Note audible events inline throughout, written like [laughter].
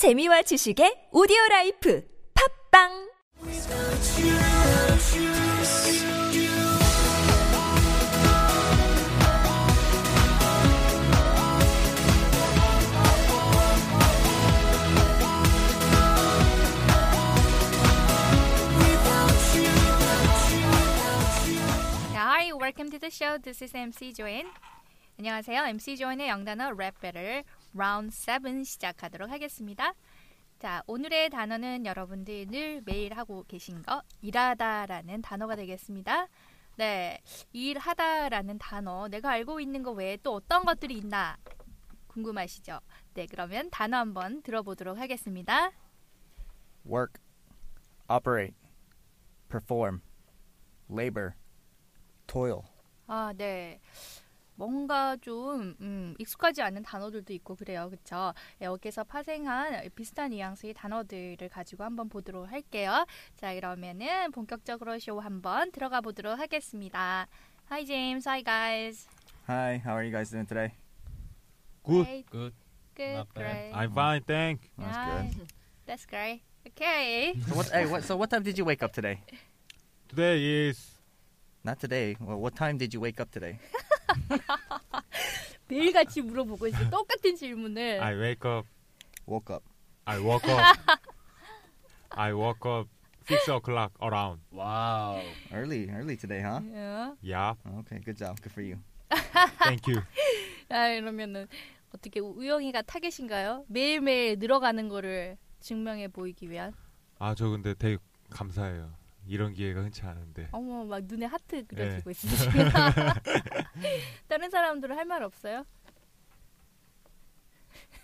재미와 지식의 오디오 라이프 팝빵 Hi, welcome to the show. This is MC Join. 안녕하세요. MC Join의 영단어 랩 배틀 라운드 7 시작하도록 하겠습니다. 자, 오늘의 단어는 여러분들이 늘 매일 하고 계신 거 일하다라는 단어가 되겠습니다. 네, 일하다라는 단어 내가 알고 있는 거 외에 또 어떤 것들이 있나 궁금하시죠? 네, 그러면 단어 한번 들어보도록 하겠습니다. work, operate, perform, labor, toil. 아, 네. 뭔가 좀 음, 익숙하지 않은 단어들도 있고 그래요. 그렇죠? 여기서 파생한 비슷한 뉘앙스의 단어들을 가지고 한번 보도록 할게요. 자, 그러면은 본격적으로 쇼 한번 들어가 보도록 하겠습니다. Hi James, hi guys. Hi, how are you guys doing today? Good. Great, Good. good, Not great. I'm fine, thank. That's Nice. good. That's great. Okay. So what, hey, what, so what time did you wake up today? Today is Not today. Well, what time did you wake up today? 매일같이 물어보고 있어. 똑같은 질문을. I wake up. Woke up. I woke up. I woke up six o'clock around. 와우. Early, early today, huh? 어? Yeah. Okay, good job. Good for you. Thank you. 아, 그러면은 어떻게 우영이가 타겟인가요? 매일매일 늘어가는 거를 증명해 보이기 위한. 아 저 근데 되게 감사해요. 이런 기회가 흔치 않은데. 어머, 막 눈에 하트 그려지고 네. 지금. [laughs] 다른 사람들은 할 말 없어요?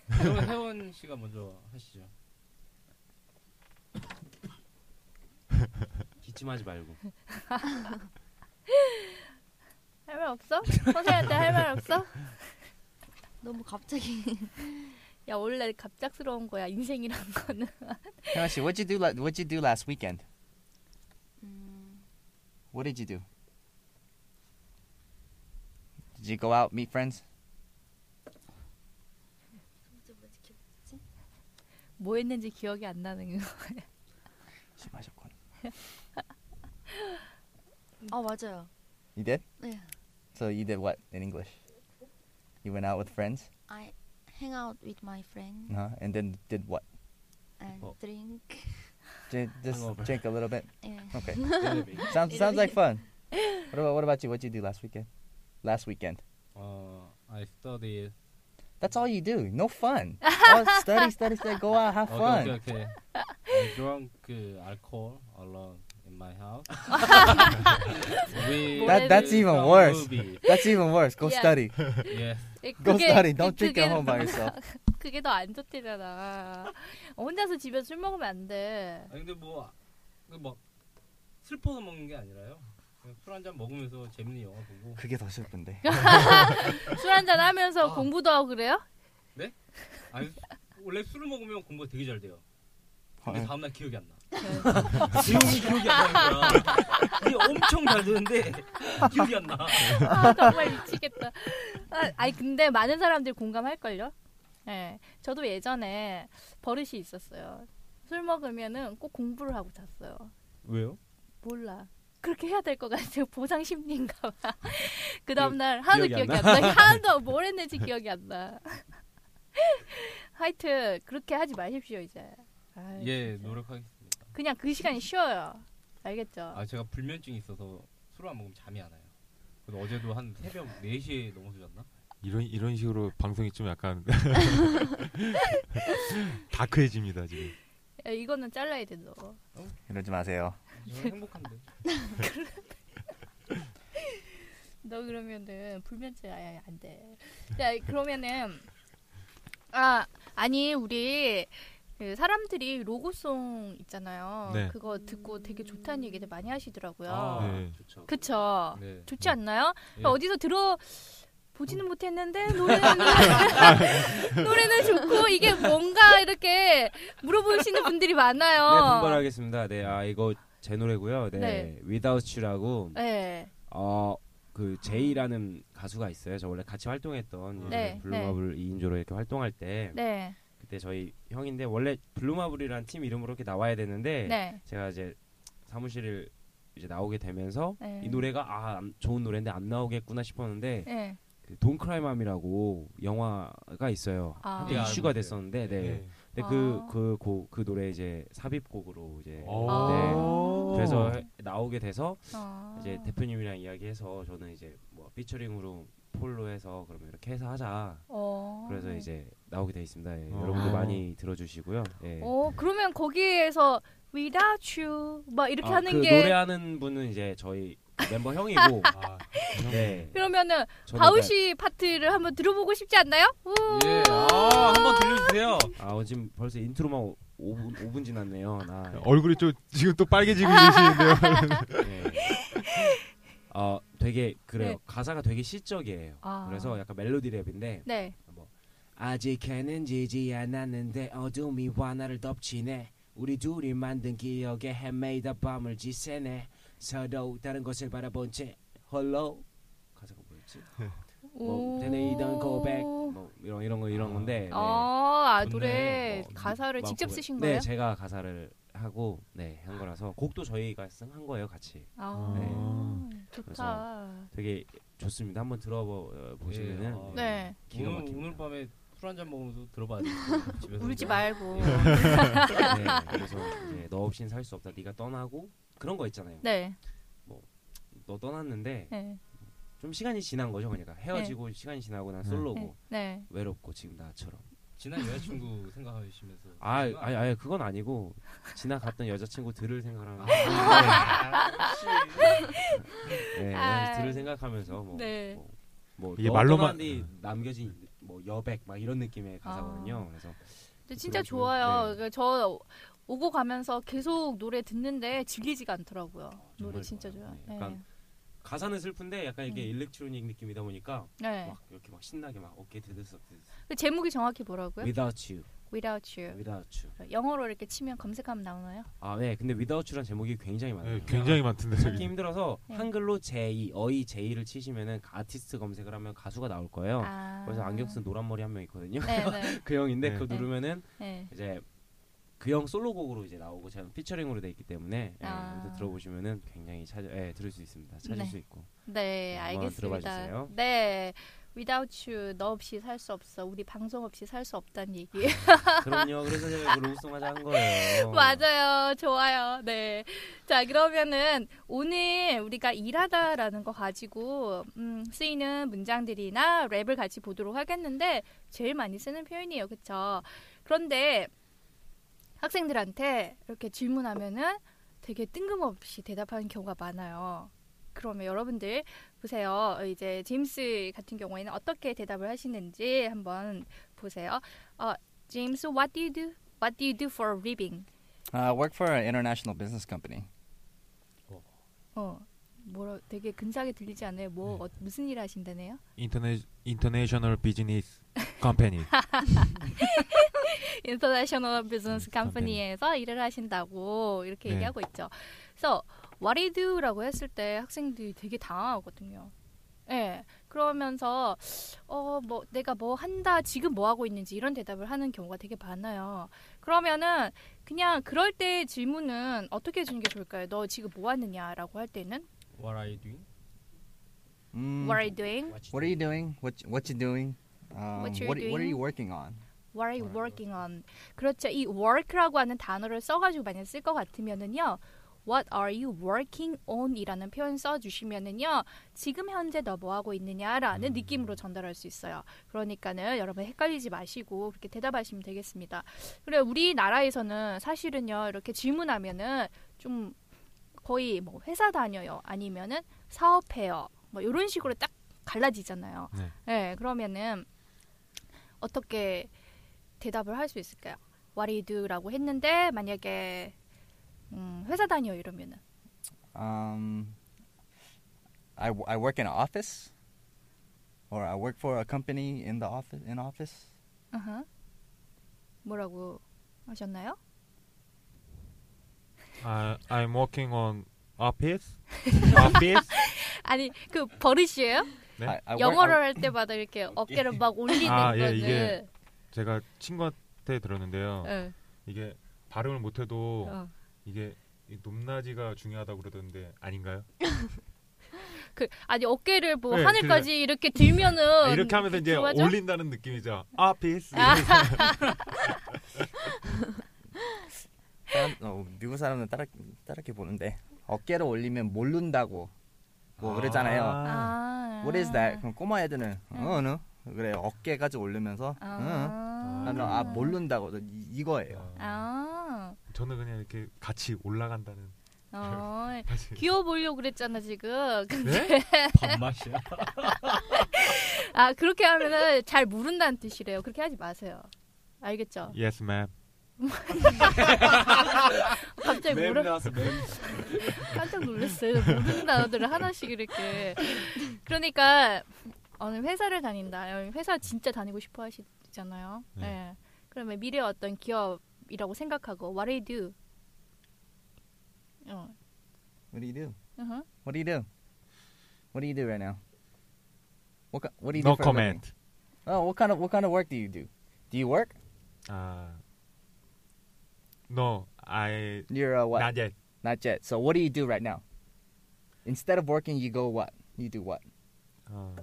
그러면 혜원 씨가 먼저 하시죠. 기침하지 말고. 할 말 없어? 선생한테 할 말 없어? 너무 갑자기 야 원래 갑작스러운 거야 인생이란 거는. [laughs] Hiroshi, what'd you do? What'd you do last weekend? 음, What did you do? Did you go out meet friends? 진짜 뭐지 기억지? 뭐 했는지 기억이 안 나는 거. 술 마셨군. 아 맞아요. You did? 네. So you did what in English? You went out with friends, I hang out with my friend uh-huh. and then did what? and 어. drink. J- just Hungover. drink a little bit. 예. Okay. [laughs] sounds sounds like fun. What about what about you? What'd you do last weekend? Last weekend. 어, I studied. That's all you do. No fun. oh, [laughs] study, study, study. Go out, have 오케이 fun. 오케이 오케이. I drank 그 alcohol alone in my house. [laughs] we That- that's see even some worse. Movie. That's even worse. Go Yeah. study. Yes. Go study. Don't drink at home by yourself. 그게 더 안 좋대잖아. 혼자서 집에서 술 먹으면 안 돼. 아니 근데 뭐 막 슬퍼서 먹는 게 아니라요. 술 한 잔 먹으면서 재밌는 영화 보고. 그게 더 슬픈데. [laughs] 술 한 잔 하면서 아. 공부도 하고 그래요? 아니 원래 술을 먹으면 공부가 되게 잘 돼요. 근데 어. 다음날 기억이 안 나. 내용이 기억이 안 나는 거야. 이게 엄청 잘 되는데 기억이 안 나. 아, 정말 미치겠다. 아, 아니 근데 많은 사람들이 공감할걸요? 네, 저도 예전에 버릇이 있었어요. 술 먹으면은 꼭 공부를 하고 잤어요. 왜요? 몰라. 그렇게 해야 될 것 같아요. [laughs] 보상 심리인가 봐. [laughs] 그 다음날 하나도 기억이 기억이 안안 나. [laughs] 하나도 뭘 했는지 기억이 안 나. 하여튼 그렇게 하지 마십시오 이제. 아이, 예 진짜. 노력하겠습니다. 그냥 그 시간이 쉬어요. 알겠죠? 아 제가 불면증이 있어서 술을 안 먹으면 잠이 안 와요. 그래서 어제도 한 새벽 4시에 넘어서 잤나? 이런 이런 식으로 방송이 좀 약간 [laughs] 다크해집니다 지금. 야, 이거는 잘라야 돼 너. 이러지 마세요. 행복한데. [laughs] 너 그러면은 불면증 아예 안 돼. 자 그러면은 아 아니 우리 그 사람들이 로고송 있잖아요. 네. 그거 듣고 되게 좋다는 얘기들 많이 하시더라고요. 아 네. 좋죠. 그쵸? 네. 좋지 않나요? 예. 어디서 들어 보지는 못했는데 [laughs] 노래는 노래는 좋고 이게 뭔가 이렇게 물어보시는 분들이 많아요. 네, 분발하겠습니다. 네, 아 이거 제 노래고요. 네, 네. Without You라고 네. 어 그 제이라는 가수가 있어요. 저 원래 같이 활동했던 네, 블루마블 2인조로 이렇게 활동할 때 네. 그때 저희 형인데 원래 블루마블이라는 팀 이름으로 이렇게 나와야 되는데 네. 제가 이제 사무실을 이제 나오게 되면서 네. 이 노래가 아 안- 좋은 노래인데 안 나오겠구나 싶었는데 네. 그 Don't Cry Mommy라고 영화가 있어요. 아. 한때 네, 이슈가 알고 됐었는데 네. 네. 근데 아. 그그 그, 그 노래 이제 삽입곡으로 이제 오. 네. 그래서 해- 나오게 돼서 아. 이제 대표님이랑 이야기해서 저는 이제 뭐 피처링으로 솔로 해서 그러면 이렇게 해서 하자. 어. 그래서 이제 나오게 돼 있습니다. 예, 어. 여러분들 많이 들어주시고요. 예. 어, 그러면 거기에서 without you 막 이렇게 아, 하는 그 게 노래하는 분은 이제 저희 멤버 형이고 [laughs] 아, 네. 그러면은 바우 씨 파트를 한번 들어보고 싶지 않나요? 우! 예, 아, 한번 들려주세요. 아 어, 지금 벌써 인트로만 5분 5분 지났네요. 나 얼굴이 좀 지금 또 빨개지고 [laughs] 계시는데요. 네. 어 되게 그래요. 네. 가사가 되게 시적이에요. 아. 그래서 약간 멜로디 랩인데 네. 아직 해는 지지 않았는데 어둠이 와 나를 덮치네 우리 둘이 만든 기억에 헤매이다 밤을 지새네 서로 다른 것을 바라본 채 홀로 가사가 뭐였지? [laughs] 뭐 되뇌이던 고백 뭐 이런 이런 거 이런 건데 네. 아, 아 좋네. 노래 뭐, 가사를 막 직접. 쓰신 네 거예요? 제가 가사를 하고 네한 거라서 곡도 저희가 쓴한 거예요 같이 아, 네. 좋다. 되게 좋습니다 한번 들어보시면은 예, 아. 네. 기가 오늘, 막힙니다. 오늘 밤에 술 한잔 먹으면서 들어봐야 돼. [laughs] 울지 말고. 네, 그래서 이제 너 없인 살수 없다. 네가 떠나고 그런 거 있잖아요. 네. 너 떠났는데 네. 좀 시간이 지난 거죠. 그러니까 헤어지고 시간이 지나고 난 네. 솔로고 네. 외롭고 지금 나처럼. 지난 여자친구 [laughs] 생각하시면서. 아, 아니, 아니 그건 아니고 지나갔던 여자친구들을 생각하면 [laughs] 네, 아. 들을 생각하면서 뭐, 네. 뭐, 뭐 이게 너 말로만- 남겨진 뭐 여백 막 이런 느낌의 가사거든요. 그래서 근데 진짜 좋아요. 네. 그러니까 저 오고 가면서 계속 노래 듣는데 질리지가 않더라고요. 노래 정말 진짜 좋아요. 네, 네. 약간 가사는 슬픈데 약간 이게 음. 일렉트로닉 느낌이다 보니까 네. 막 이렇게 막 신나게 막 어깨 드드석 그 제목이 정확히 뭐라고요? Without you, Without You. without you. 영어로 이렇게 치면 검색하면 나오나요? 아, 네. 근데 without you란 제목이 굉장히 많아요. 네, 굉장히 많던데 찾기. 힘들어서 네. 한글로 제이, 어이 제이를 치시면은 아티스트 검색을 하면 가수가 나올 거예요. 아. 그래서 안경 쓴 노란 머리 한 명 있거든요. 네, 네. [laughs] 그 형인데 네. 그거 네. 누르면은 네. 이제 그 형 솔로곡으로 이제 나오고 제가 피처링으로 돼 있기 때문에 예, 아. 그래서 들어보시면은 굉장히 찾아, 예, 들을 수 있습니다. 찾을 네. 수 있고. 네, 주세요. 알겠습니다. 네. Without you, 너 없이 살 수 없어. 우리 방송 없이 살 수 없다는 얘기. 그럼요. 그래서 제가 로우송하자 한 거예요. [laughs] 맞아요. 좋아요. 네. 자, 그러면은 오늘 우리가 일하다라는 거 가지고 음, 쓰이는 문장들이나 랩을 같이 보도록 하겠는데 제일 많이 쓰는 표현이에요. 그쵸? 그런데 학생들한테 이렇게 질문하면은 되게 뜬금없이 대답하는 경우가 많아요. 그러면 여러분들 보세요. 이제 제임스 같은 경우에는 어떻게 대답을 하시는지 한번 보세요. 어, 제임스, what do you do? What do you do for a living? Uh, I work for an international business company. 어, 뭐라 되게 근사하게 들리지 않아요? 뭐 어, 무슨 일 하신다네요? Inter International business [laughs] company. [laughs] International business company. Company에서 일을 하신다고 이렇게 네. 얘기하고 있죠. 그래서 what you do라고 했을 때 학생들이 되게 당황하거든요. 예. 그러면서 어 뭐 내가 뭐 한다 지금 뭐 하고 있는지 이런 대답을 하는 경우가 되게 많아요. 그러면은 그냥 그럴 때 질문은 어떻게 해주는 게 좋을까요? 너 지금 뭐 하느냐라고 할 때는 What are you doing? Mm, What are you doing? what are you doing? What what you doing? Um, What you're what, what are doing? you working on? What are you working on? 그렇죠. 이 work라고 하는 단어를 써가지고 만약 쓸 것 같으면은요. What are you working on?이라는 표현 써주시면은요. 지금 현재 너 뭐 하고 있느냐라는 느낌으로 전달할 수 있어요. 그러니까는 여러분 헷갈리지 마시고 그렇게 대답하시면 되겠습니다. 그래 우리나라에서는 사실은요 이렇게 질문하면은 좀 거의 뭐 회사 다녀요 아니면은 사업해요 뭐 이런 식으로 딱 갈라지잖아요. 네. 네, 그러면은 어떻게 대답을 할 수 있을까요? What do you do?라고 했는데 만약에 음, 회사 다녀 이러면은 Um, I, I work in an office, or I work for a company in the office. In office. 어허. 뭐라고 하셨나요? I I'm working on office. office. 아니 그 버릇이에요? 네. I work- 영어를 I- 할 때마다 이렇게 어깨를 막 올리는 아, 예, 거는 이게 제가 친구 팟캐스트에 들었는데요. 예. 이게 발음을 못해도 어. 이게 이 높낮이가 중요하다고 그러던데 아닌가요? [laughs] 그 아니 어깨를 뭐 네, 하늘까지 이렇게 들면은 아, 이렇게 하면서 이제 좋아져? 올린다는 느낌이죠. 아 피스. 아. [laughs] 사람, 어, 미국 사람은 따라 따르게 보는데 어깨를 올리면 모른다고 뭐 그러잖아요. 아. What is that? 그럼 꼬마 애들은 어, 너 그래 어깨까지 올리면서 응. 아. 나는 아 모른다고 이- 이거예요. 아. 저는 그냥 이렇게 같이 올라간다는. 어. [laughs] 귀여워 보려고 그랬잖아 지금. 근데 네? [laughs] 밥맛이야. [laughs] 아 그렇게 하면은 잘 모른다는 뜻이래요. 그렇게 하지 마세요. 알겠죠? Yes, ma'am. 갑자기 맵 뭐라 나왔어 맵. 깜짝 놀랐어요. 모르는 단어들을 하나씩 이렇게. 그러니까 어느 회사를 다닌다. 회사 진짜 다니고 싶어 하시잖아요. 네. 네. 그러면 미래 어떤 기업이라고 생각하고 what do you do? 어. What do you do? uh What do you do? What do you do right now? What What do you do No comment. Oh, what kind of what kind of work do you do? Do you work? 아, no, I You're uh, what? not yet. Not yet. So what do you do right now? Instead of working, you go what? You do what? 어,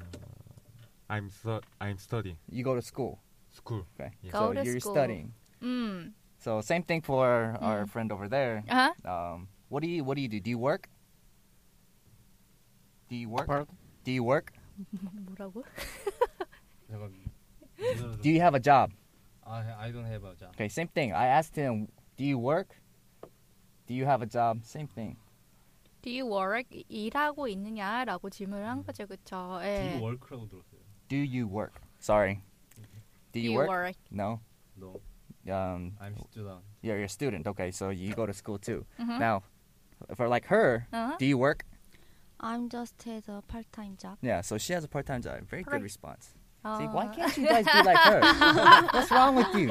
I'm stu I'm studying You go to school. school. Okay. Yeah. Go so to you're school. studying. 음. So same thing for our Mm. friend over there. 아? Um, what do you what do you do? Do you work? Do you work? Pardon? Do you work? [laughs] 뭐라고? [laughs] 잠깐. Do you have a job? I I don't have a job. Okay, same thing. I asked him, "Do you work? Do you have a job?" Same thing. Do you work? 일하고 있느냐라고 질문을 한 거죠, 그쵸? 예. Do work라고 들었어요. Do you work? Sorry. Do you, work? No. No, Um, I'm student. you're, you're a student. Okay, so you go to school too. Mhm. Now, for like her, 어? do you work? I'm just had a part-time job. Yeah, so she has a part-time job. Very good Right. response. 어. See, why can't you guys be like her? [laughs] What's wrong with you?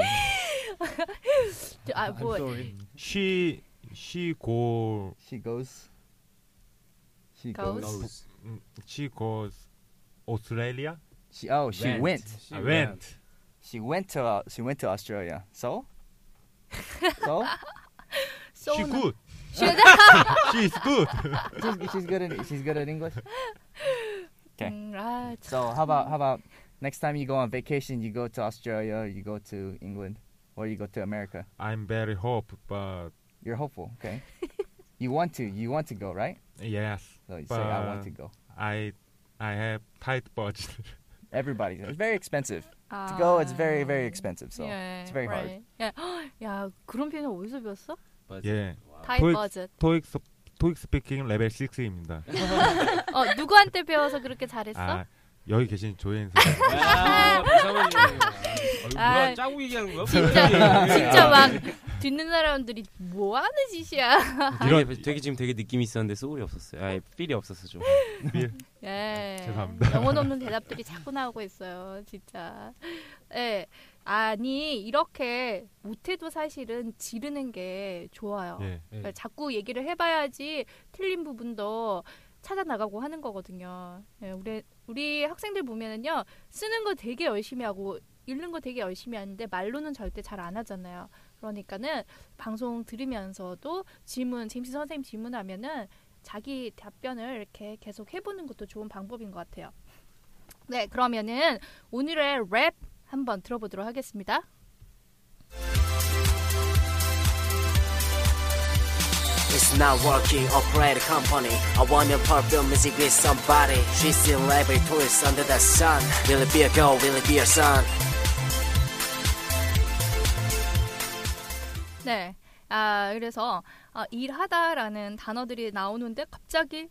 [laughs] I I'm would. sorry. She she go She goes. She goes. Goes. Mm, she goes Australia. She oh she went. She I went. She went to uh, she went to Australia. So. [laughs] so So [laughs] she good. She's good. she's, she's good at she's good at English. Okay. Right. So how about how about next time you go on vacation, you go to Australia, you go to England. or you go to America. I'm very hope, but You're hopeful, okay? [laughs] you want to, you want to go, right? yes, So you say, I want But- to go. I I have tight budget. [laughs] Everybody, it's very expensive 아. to go. It's very very expensive. So 예, it's very hard. right. 야, 헉, [gasps] 야, 그런 표현 어디서 배웠어? But 예, 타이 토익- 버짓. 토익 스- 토익 스피킹 레벨 6입니다. 어, 누구한테 배워서 그렇게 잘했어? 아 여기 계신 조인 선생님. 야, 부사관님. 아, 뭐야, 짜고 얘기하는 거야? 진짜 진짜 막 듣는 사람들이 뭐 하는 짓이야. 이런 되게, 되게 지금 되게 느낌이 있었는데 soul이 없었어요. 아, feel이 없었어 좀. 예. 죄송합니다. 영혼 없는 대답들이 자꾸 나오고 있어요, 진짜. 예. 아니 이렇게 못해도 사실은 지르는 게 좋아요. 예. 그러니까 자꾸 얘기를 해봐야지 틀린 부분도 찾아 나가고 하는 거거든요. 예, 우리 우리 학생들 보면은요 쓰는 거 되게 열심히 하고 읽는 거 되게 열심히 하는데 말로는 절대 잘 안 하잖아요. 그러니까는 방송 들으면서도 질문 제임스 선생님 질문하면은 자기 답변을 이렇게 계속 해보는 것도 좋은 방법인 것 같아요. 네, 그러면은 오늘의 랩 한번 들어보도록 하겠습니다. It's not working, operate a company. I want to perfume music with somebody. She's in every tourist under the sun. Will it be a girl? Will it be a son? 네. 아, 그래서 아, 일하다라는 단어들이 나오는데 갑자기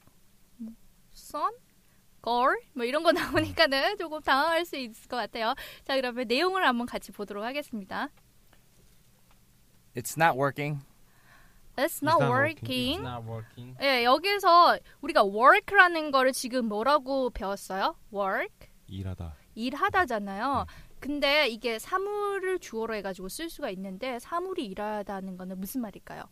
뭐, son, girl 뭐 이런 거 나오니까는 조금 당황할 수 있을 것 같아요. 자, 그러면 내용을 한번 같이 보도록 하겠습니다. It's not working. It's not not working. It's not working. 예, 여기서 우리가 work라는 거를 지금 뭐라고 배웠어요? work. 일하다. 일하다잖아요. 근데 이게 사물을 주어로 해가지고 쓸 수가 있는데 사물이 일하다는 거는 무슨 말일까요?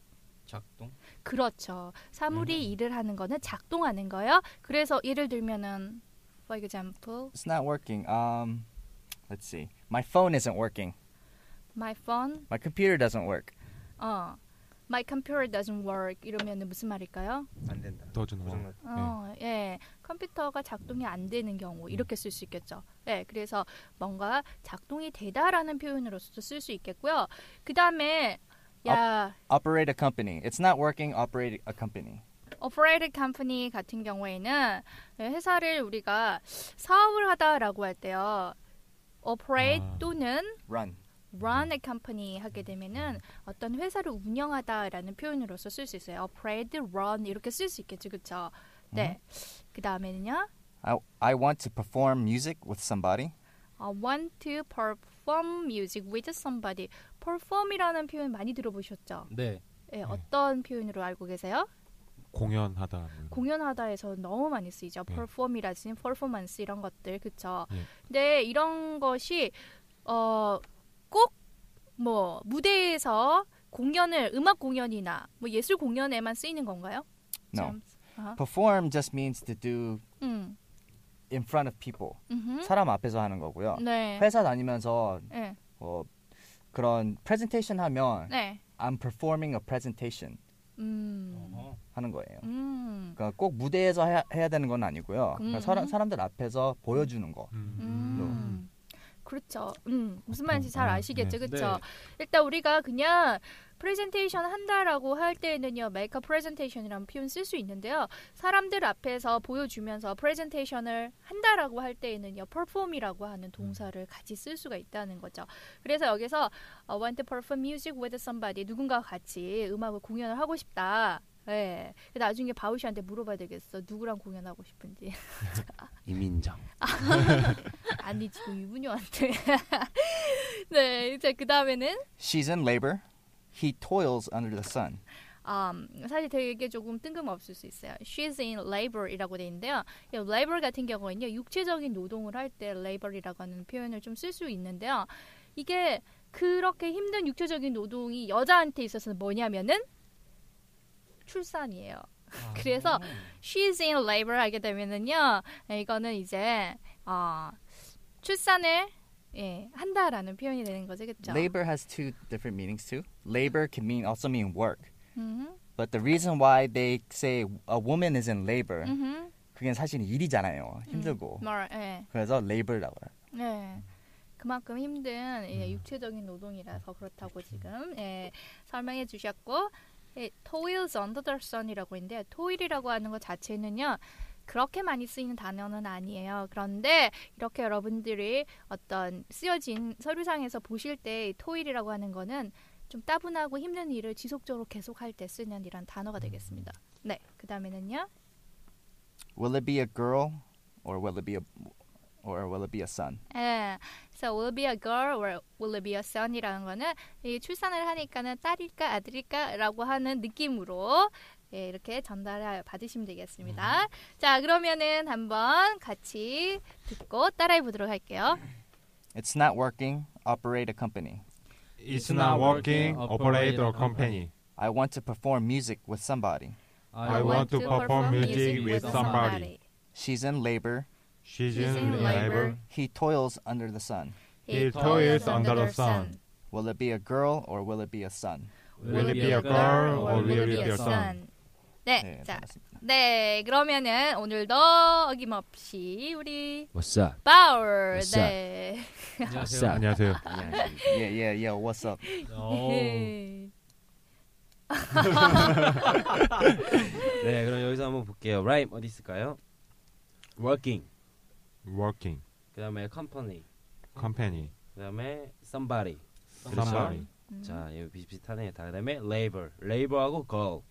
작동. 그렇죠. 사물이 일을 하는 거는 작동하는 거예요. 그래서 예를 들면은 for example, It's not working. Um, let's see. My phone isn't working. My phone, My computer doesn't work. 어, my computer doesn't work 이러면 무슨 말일까요? 안 된다. doesn't work. 어, 예, 컴퓨터가 작동이 안 되는 경우 이렇게 쓸 수 있겠죠. 예, 그래서 뭔가 작동이 되다라는 표현으로서 쓸 수 있겠고요. 그 다음에 야, Operate a company. It's not working. Operate a company. operated company 같은 경우에는 회사를 우리가 사업을 하다라고 할 때요. operate 아. 또는 Run. Run a company 하게 되면은 어떤 회사를 운영하다라는 표현으로서 쓸 수 있어요. operate, run 이렇게 쓸 수 있겠죠, 그렇죠? 네. 그 다음에는요. I, I want to perform music with somebody. I want to perform music with somebody. perform이라는 표현 많이 들어보셨죠? 네. 예, 어떤 표현으로 알고 계세요? 공연하다. 공연하다에서 너무 많이 쓰이죠. 네. perform이라든지 performance 이런 것들, 그쵸? 예. 근데 이런 것이 어, 꼭 뭐 무대에서 공연을 음악 공연이나 뭐 예술 공연에만 쓰이는 건가요? No. 참, 아하. Perform just means to do 음, in front of people. 음흠. 사람 앞에서 하는 거고요. 네, 회사 다니면서 네, 어, 그런 프레젠테이션 하면 네, I'm performing a presentation 음. 하는 거예요. 음, 그러니까 꼭 무대에서 해야, 해야 되는 건 아니고요. 그러니까 음. 사람, 사람들 앞에서 보여주는 거. 음. 음. 그렇죠. 음, 무슨 말인지 음, 잘 아, 아시겠죠, 네. 그렇죠? 네. 일단 우리가 그냥 프레젠테이션 한다라고 할 때는요, make a presentation이라는 표현 쓸 수 있는데요. 사람들 앞에서 보여주면서 프레젠테이션을 한다라고 할 때에는요, perform이라고 하는 동사를 같이 쓸 수가 있다는 거죠. 그래서 여기서 I want to perform music with somebody 누군가와 같이 음악을 공연을 하고 싶다. 예. 나중에 바우 씨한테 물어봐야 되겠어. 누구랑 공연하고 싶은지. [laughs] 이민정. [laughs] 아니 지금 유부녀한테. [laughs] 네, 이제 그 다음에는 She's in labor. He toils under the sun. 음, 사실 되게 조금 뜬금없을 수 있어요. She's in labor이라고 돼 있는데요. 이 labor 같은 경우에는요, 육체적인 노동을 할 때 labor이라고 하는 표현을 좀 쓸 수 있는데요. 이게 그렇게 힘든 육체적인 노동이 여자한테 있어서는 뭐냐면은 출산이에요. 그래서 she's in labor 하게 되면은요, 이거는 이제 어, 출산을 예, 한다라는 표현이 되는 거죠, 그렇죠? Labor has two different meanings too. Labor can mean also mean work. 음, But the reason why they say a woman is in labor, 음, 그게 사실 일이잖아요. 힘들고. 말, 예. 그래서 labor라고 해요. 네. 그만큼 힘든 예, 육체적인 노동이라서 그렇다고 지금 예, 설명해 주셨고 예, toils under the sun이라고 있는데 toil이라고 하는 것 자체는요 그렇게 많이 쓰이는 단어는 아니에요. 그런데 이렇게 여러분들이 어떤 쓰여진 서류상에서 보실 때 toil이라고 하는 거는 좀 따분하고 힘든 일을 지속적으로 계속할 때 쓰는 이런 단어가 되겠습니다. 네, 그 다음에는요. Will it be a girl or will it be a or will it be a son? 예. So will it be a girl or will it be a son이라는 거는 이 출산을 하니까는 딸일까 아들일까라고 하는 느낌으로 예, 이렇게 전달 받으시면 되겠습니다. 자, 그러면은 한번 같이 듣고 따라해 보도록 할게요. It's not working. Operate a company. It's not working. Operate a company. I want to perform music with somebody. I want to perform music with somebody. She's in labor. She's in labor. He toils under the sun. He toils under the sun. Will it be a girl or will it be a son? Will it be a girl or will it be a son? 네, 네, 자, 잘했습니다. 네, 그러면은 오늘도 어김없이 우리 What's up? 바울, What's 네. 안녕하세요. 안녕하세요. Yeah, yeah, yeah. What's up? 오. 네. 네, 그럼 여기서 한번 볼게요. Rhyme 어디 있을까요? Working. Working. 그다음에 company. Company. 그다음에 somebody. Somebody. 음. 자, 이거 비슷비슷하네. 다 그다음에 labor. labor하고 girl.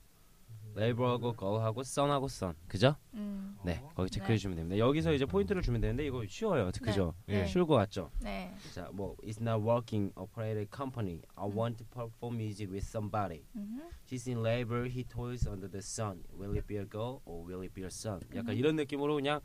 labor하고 girl하고 son하고 son. 그죠? 음, 네, 거기 체크해 네. 주시면 됩니다. 여기서 이제 포인트를 주면 되는데 이거 쉬워요. 그죠? 네. 쉬울 것 같죠? 네. 자, 뭐 it's not working operated company. I want to perform music with somebody. 음. She's in labor. He toils under the sun. Will it be a girl or will it be a son? 약간 음. 이런 느낌으로 그냥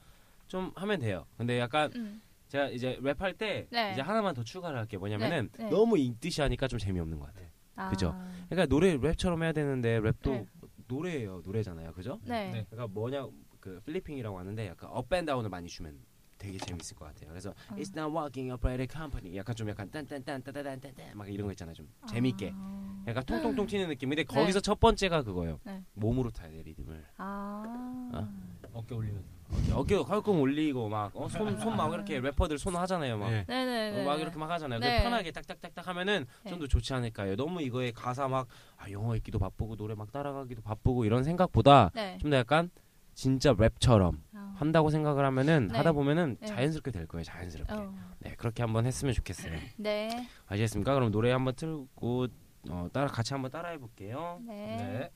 좀 하면 돼요. 근데 약간 음. 제가 이제 랩할 때 네. 이제 하나만 더 추가를 할게요. 뭐냐면은 네, 네. 너무 읽듯이 하니까 좀 재미없는 것 같아요. 아. 그죠? 그러니까 노래 랩처럼 해야 되는데 랩도 네. 노래예요. 노래잖아요. 그죠? 네. 네. 그러니까 뭐냐 그 필리핑이라고 하는데 약간 업앤다운을 많이 주면 되게 재밌을 것 같아요. 그래서 음. It's not working operated company 약간 좀 약간 딴딴딴따다단딴딴 막 이런 거 있잖아요. 좀 재밌게 아. 약간 통통통 튀는 느낌인데 네. 거기서 첫 번째가 그거예요. 네. 몸으로 타야 돼 리듬을. 아. 어? 어깨 올리면서. 어깨 컬끔 올리고 막손손 막 이렇게 래퍼들 손 하잖아요. 막. 예. 네네네. 어, 막 이렇게 막 하잖아요. 그 네. 편하게 딱딱딱딱 하면은 네. 좀더 좋지 않을까요? 너무 이거에 가사 막 아, 영어 읽기도 바쁘고 노래 막 따라가기도 바쁘고 이런 생각보다 네. 좀더 약간 진짜 랩처럼 어. 한다고 생각을 하면은 네. 하다 보면은 네. 자연스럽게 될 거예요. 자연스럽게. 어. 네 그렇게 한번 했으면 좋겠어요. 네. 아시겠습니까? 그럼 노래 한번 틀고 어, 따라 같이 한번 따라해 볼게요. 네.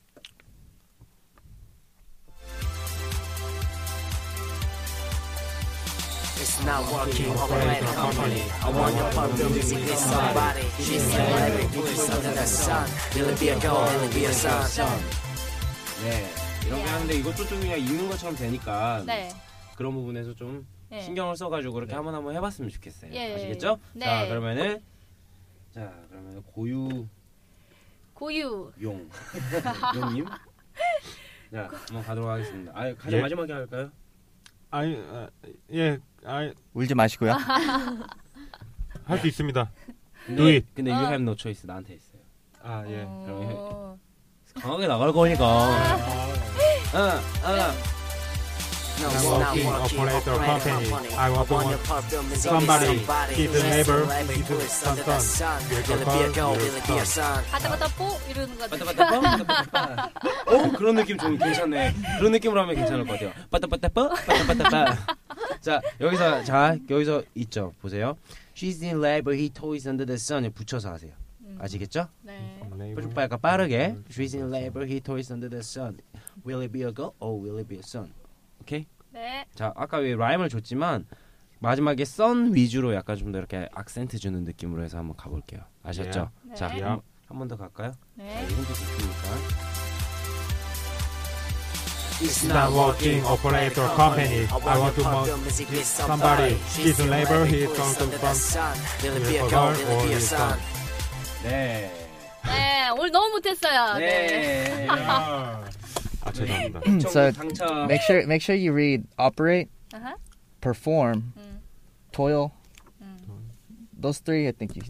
It's not working, operator company. I want your perfume, music with somebody. She's a celebrity, twist under the sun. Will it be a girl, will it be a son? 네 이렇게 하는데 이것도 좀 그냥 읽는 것처럼 되니까 네. 그런 부분에서 좀 네. 신경을 써가지고 그렇게 네. 한번 한번 해봤으면 좋겠어요. 예, 예, 아시겠죠? 네. 자 그러면은 자 그러면 고유 고유. 용 용님 자 한번 가도록 하겠습니다. 아 가장 예. 마지막에 할까요? 아니 아, 예, 아, 울지 마시고요. [laughs] 할 수 있습니다. 근데, Do it. 근데 어. you have no choice 나한테 있어요. 아 예. 어. 강하게 나갈 거니까. 어, 어. No, it's not working, working, operator company. company. I want to somebody. Give the neighbor, give the son, the sun. Will Will it be a girl, your will it be a son. son? 바다바다 뽀 이러는 거 같아. 빠따빠따빠. 어 그런 느낌 좀 괜찮네. 그런 느낌으로 하면 괜찮을 것 같아요. 빠따빠따빠 빠따빠따빠. 자 여기서 자 여기서 있죠. 보세요. She's in labor, he toys under the sun. 붙여서 하세요. 음. 아시겠죠? 네. 좀 빠르게. She's in labor, he toys under the sun. Will it be a girl? Oh, will it be a son? 오케이. 네. 자 아까 왜 라임을 줬지만 마지막에 선 위주로 약간 좀 더 이렇게 악센트 주는 느낌으로 해서 한번 가볼게요. 아셨죠? 네. 자, 네. 한번 더 갈까요? 자, 네. 이 힌트 좋으니까. It's not working, operator company. I want to want somebody. She's in labor, he is going to son. Will it be a girl, will it be a son? 네. 네. 오늘 너무 못했어요. 네. 네. 아 죄송합니다. So 당첨. make sure make sure you read operate, 아하. perform, 음. toil. 음. Those three, I think you.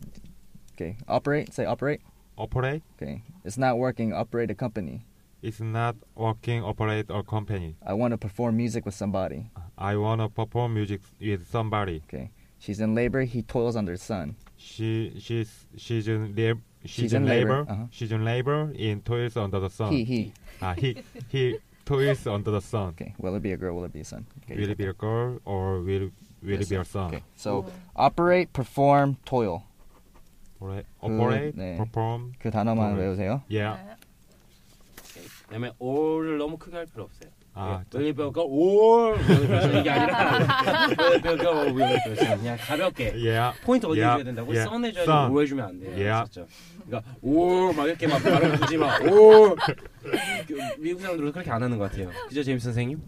Okay, operate. Say operate. Operate Okay, it's not working. Operate a company. is not working. Operate a company. I want to perform music with somebody. I wanna perform music with somebody. Okay, she's in labor. He toils under the sun. She she's she's in lab, she's, She's in, in labor, labor. uh-huh. She's in labor in toils under the sun. He he. [laughs] Ah, he he toils under the sun. Okay, will it be a girl? Will it be a son? Okay, Will it be a girl or will will it be a son? Okay, so operate, perform, toil. Operate, operate 네. perform. 그 단어만 toil. 외우세요. Yeah. 네. 그다음에 all을 너무 크게 할 필요 없어요. 아, it be a son? 이게 아니라 be a son? 그냥 가볍게 yeah. 포인트 어디 Yeah, 줘야 된다고? yeah. 선 해줘야 Son. 되고 오 해주면 안 돼요. Yeah. 아셨죠? 그러니까 올막 이렇게 막 발음 굳이 막 [laughs] 올. 미국 사람들은 그렇게 안 하는 것 같아요. 그죠, 제임스 선생님?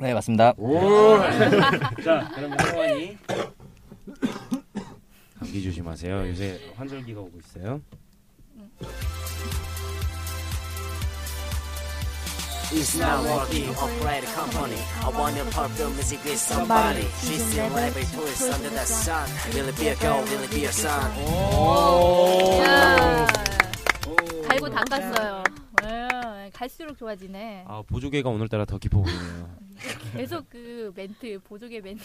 네 맞습니다. 올. [laughs] 자, 그러면 성환이 감기 조심하세요. 요새 환절기가 오고 있어요. It's not working, operator company. I want your perfume, music with somebody. She's in labor, twist under the sun. Will it be a girl, will it be a son? 야. 오. 갈고 닦았어요. 네. 갈수록 좋아지네. 아, 보조개가 오늘따라 더 깊어 보이네요. 계속 그 멘트, 보조개 멘트.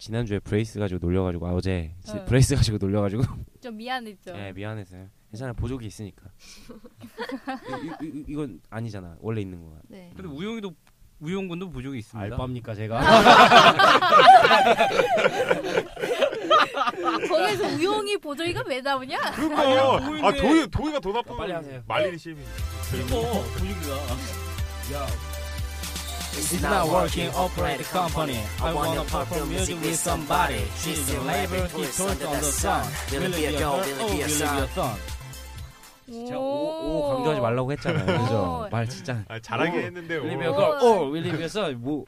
지난주에 brace 가지고 놀려가지고 아, 어제 지- 어. brace 가지고 놀려가지고 [laughs] 좀 미안했죠. 예 미안했어요. 괜찮아 보조개 있으니까. [laughs] 이, 이, 이, 이 건 아니잖아 원래 있는 거야. 네. 근데 우용이도 우용군도 부족이 있습니다. 알바입니까 제가? [laughs] 거기서 우용이 보조이가 왜 나오냐? 그러니까 보이네. 아 도희 도희가 더 나쁜. 빨리 하세요. 말리는 시민. 이거 부족이가. It's not working, operator company. I want your perfume, music with somebody. She's in labor, twist under the sun. Will it be a girl, will it be a son? 제가 오, 오 강조하지 말라고 했잖아요. 그죠? 오. 말 진짜. 아, 잘하게 오. 했는데. 윌리비어 오. 걸, 오 윌리비어서 뭐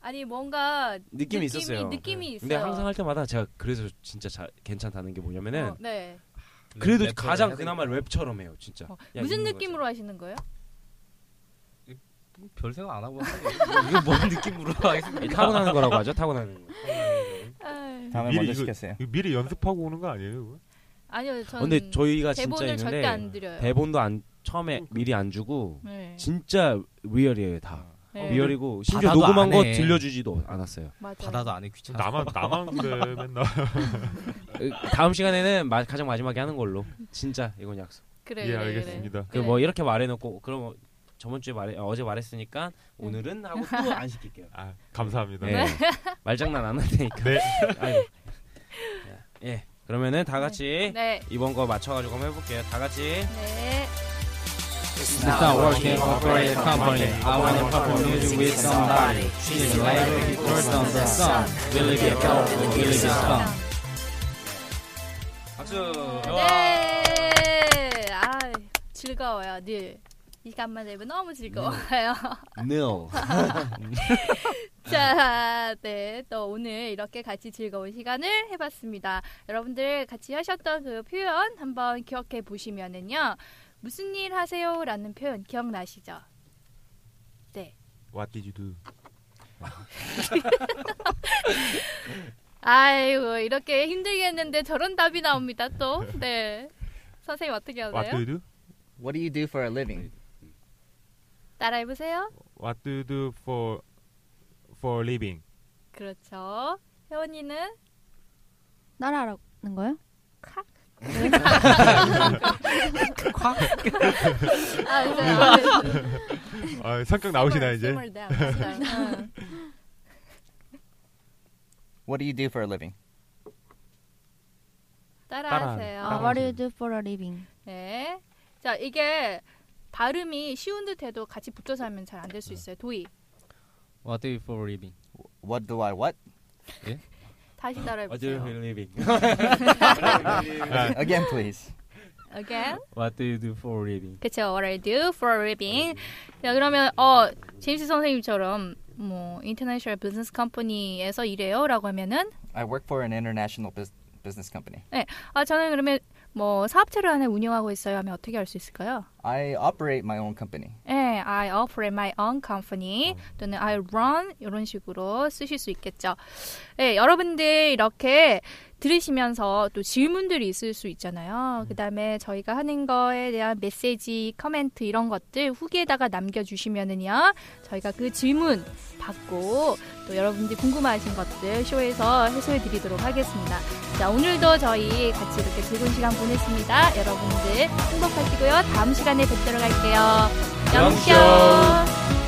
아니 뭔가 느낌이 있었어요. 느낌이 있어요. 근데 항상 할 때마다 제가 그래서 진짜 자, 괜찮다는 게 뭐냐면은 어, 네. 그래도 랩처럼 가장 그나마 랩처럼 해요, 진짜. 어, 야, 무슨 느낌으로 하시는 거예요? 별 생각 안 하고 하는 이거 뭔 느낌으로 [laughs] 하겠습니까? 타고나는 거라고 하죠. 타고나는 거. 다음에 미리 먼저 이거- 시켰어요. 이거 미리 연습하고 오는 거 아니에요? 그거? 아니요, 전 근데 저희가 진짜 대본을 절대 있는데 안 드려요. 대본도 안 처음에 미리 안 주고 네. 진짜 리얼이에요 다. 네. 리얼이고 심지어 받아도 녹음한 안 거 해. 들려주지도 않았어요. 맞아요. 받아도 안 해 귀찮아. 나만 나만 그래 맨날. 으, [laughs] 다음 시간에는 마, 가장 마지막에 하는 걸로. 진짜 이건 약속. 그래, 예 그래, 그래. 알겠습니다. 그 뭐 이렇게 말해놓고 그럼 저번 주에 말해 어제 말했으니까 오늘은 하고 또 안 시킬게요. 아 감사합니다. 네. 말장난 안할 테니까. 네. 아이고. 예. 그러면은 다 같이 네. 이번 거 맞춰가지고 한번 해볼게요. 다 같이. 네. It's not working operated company. I wanna perform music with somebody. She's a lady, first on the sun. Will it be a go? Will it be fun? 박수. 네. 아, 즐거워요. 늘. 이 시간만 되면 너무 즐거워요. No. [laughs] 자, 네. 또 오늘 이렇게 같이 즐거운 시간을 해봤습니다. 여러분들 같이 하셨던 그 표현 한번 기억해 보시면은요. 무슨 일 하세요? 라는 표현 기억나시죠? 네. What did you do? 아이고, 이렇게 힘들게 했는데 저런 답이 나옵니다, 또. 네. 선생님 어떻게 What do 하세요? you do? What do you do for a living? 따라해 보세요. What do you do for for living? 그렇죠. 혜원이는? 따라하라는 거요? 아, 이제 아, 아, 성격 나오시나 이제? 네, 알았어요. 응. What do you do for a living? 따라하세요. 아, what do you do for a living? 네. 자, 이게 발음이 쉬운 듯해도 같이 붙어서 하면 잘 안 될 수 있어요. 도희. What do you for a living? What do I what? 다시 따라해 What do 보세요. you living? Uh, again, please. Again. What do you do for living? 그쵸. What I do for a living. 자, 그러면 어 제임스 선생님처럼 뭐 인터내셔널 비즈니스 컴퍼니에서 일해요라고 하면은 I work for an international bus- business company. 아 저는 그러면 뭐 사업체를 하나 운영하고 있어요 하면 어떻게 할 수 있을까요? I operate my own company. 네, I operate my own company 또는 I run 이런 식으로 쓰실 수 있겠죠. 네, 여러분들 이렇게 들으시면서 또 질문들이 있을 수 있잖아요. 그 다음에 저희가 하는 거에 대한 메시지, 커멘트 이런 것들 후기에다가 남겨주시면은요. 저희가 그 질문 받고 또 여러분들이 궁금하신 것들 쇼에서 해소해 드리도록 하겠습니다. 자, 오늘도 저희 같이 이렇게 즐거운 시간 보냈습니다. 여러분들 행복하시고요. 다음 시간에 뵙도록 할게요. 영쇼!